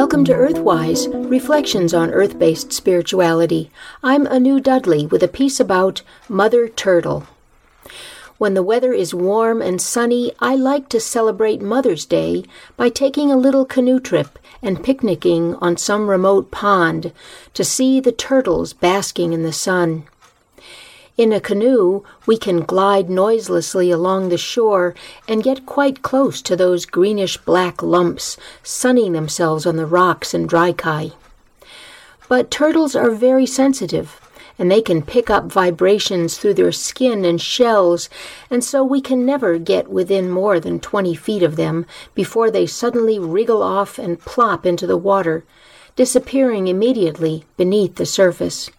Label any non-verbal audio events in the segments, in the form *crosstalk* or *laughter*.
Welcome to Earthwise, reflections on earth based spirituality. I'm Anu Dudley with a piece about Mother Turtle. When the weather is warm and sunny, I like to celebrate Mother's Day by taking a little canoe trip and picnicking on some remote pond to see the turtles basking in the sun. In a canoe, we can glide noiselessly along the shore and get quite close to those greenish black lumps sunning themselves on the rocks and dry kai. But turtles are very sensitive, and they can pick up vibrations through their skin and shells, and so we can never get within more than 20 feet of them before they suddenly wriggle off and plop into the water, disappearing immediately beneath the surface.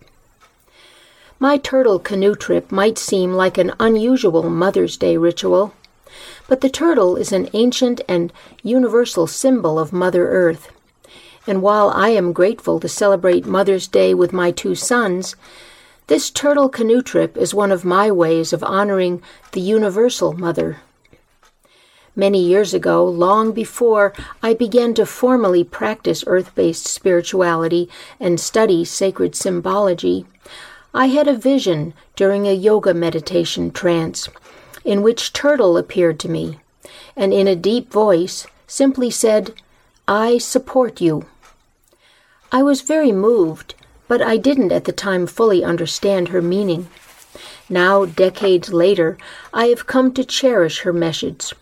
My turtle canoe trip might seem like an unusual Mother's Day ritual, but the turtle is an ancient and universal symbol of Mother Earth. And while I am grateful to celebrate Mother's Day with my two sons, this turtle canoe trip is one of my ways of honoring the universal Mother. Many years ago, long before I began to formally practice earth based spirituality and study sacred symbology, I had a vision during a yoga meditation trance in which Turtle appeared to me and in a deep voice simply said, I support you. I was very moved, but I didn't at the time fully understand her meaning. Now, decades later, I have come to cherish her message.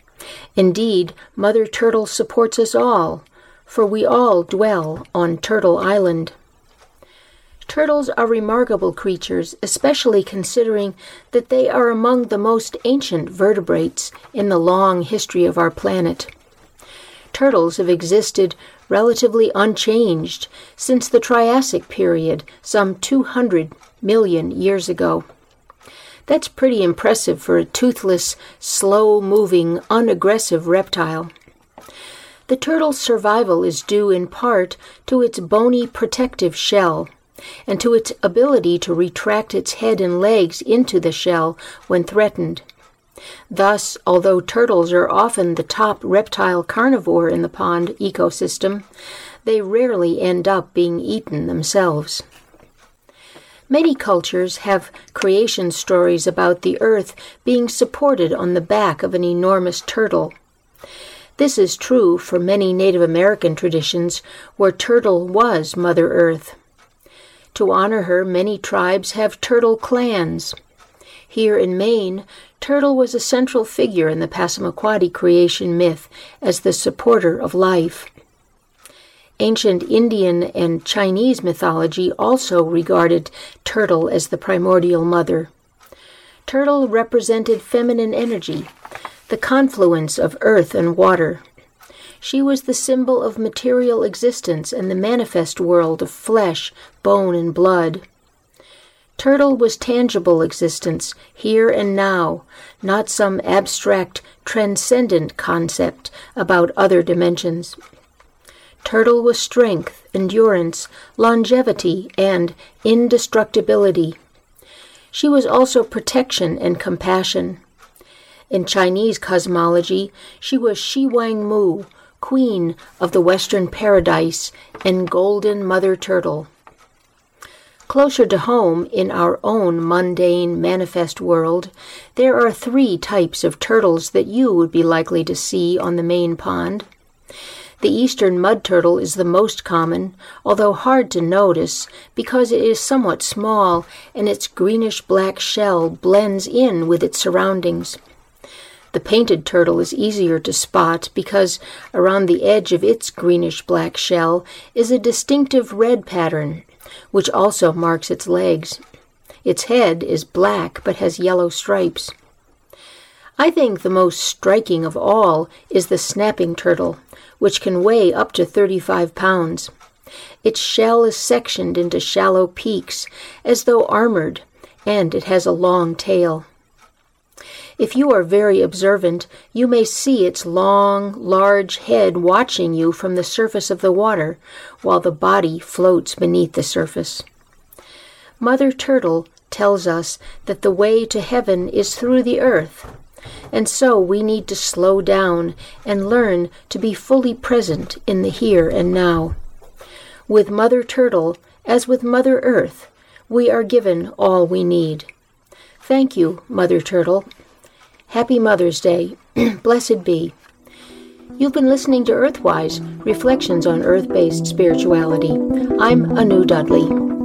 Indeed, Mother Turtle supports us all, for we all dwell on Turtle Island. Turtles are remarkable creatures, especially considering that they are among the most ancient vertebrates in the long history of our planet. Turtles have existed relatively unchanged since the Triassic period, some 200 million years ago. That's pretty impressive for a toothless, slow moving, unaggressive reptile. The turtle's survival is due in part to its bony protective shell and to its ability to retract its head and legs into the shell when threatened. Thus, although turtles are often the top reptile carnivore in the pond ecosystem, they rarely end up being eaten themselves. Many cultures have creation stories about the earth being supported on the back of an enormous turtle. This is true for many Native American traditions where Turtle was Mother Earth. To honor her, many tribes have turtle clans. Here in Maine, Turtle was a central figure in the Passamaquoddy creation myth as the supporter of life. Ancient Indian and Chinese mythology also regarded Turtle as the primordial mother. Turtle represented feminine energy, the confluence of earth and water. She was the symbol of material existence and the manifest world of flesh, bone, and blood. Turtle was tangible existence, here and now, not some abstract, transcendent concept about other dimensions. Turtle was strength, endurance, longevity, and indestructibility. She was also protection and compassion. In Chinese cosmology, she was Shi Wang Mu, queen of the western paradise and golden mother turtle. Closer to home, in our own mundane, manifest world, there are three types of turtles that you would be likely to see on the main pond. The eastern mud turtle is the most common, although hard to notice because it is somewhat small and its greenish black shell blends in with its surroundings. The painted turtle is easier to spot because around the edge of its greenish black shell is a distinctive red pattern, which also marks its legs. Its head is black but has yellow stripes. I think the most striking of all is the snapping turtle, which can weigh up to 35 pounds. Its shell is sectioned into shallow peaks, as though armored, and it has a long tail. If you are very observant, you may see its long, large head watching you from the surface of the water, while the body floats beneath the surface. Mother Turtle tells us that the way to heaven is through the earth, and so we need to slow down and learn to be fully present in the here and now. With Mother Turtle, as with Mother Earth, we are given all we need. Thank you, Mother Turtle. Happy Mother's Day. *clears throat* Blessed be. You've been listening to Earthwise Reflections on Earth Based Spirituality. I'm Anu Dudley.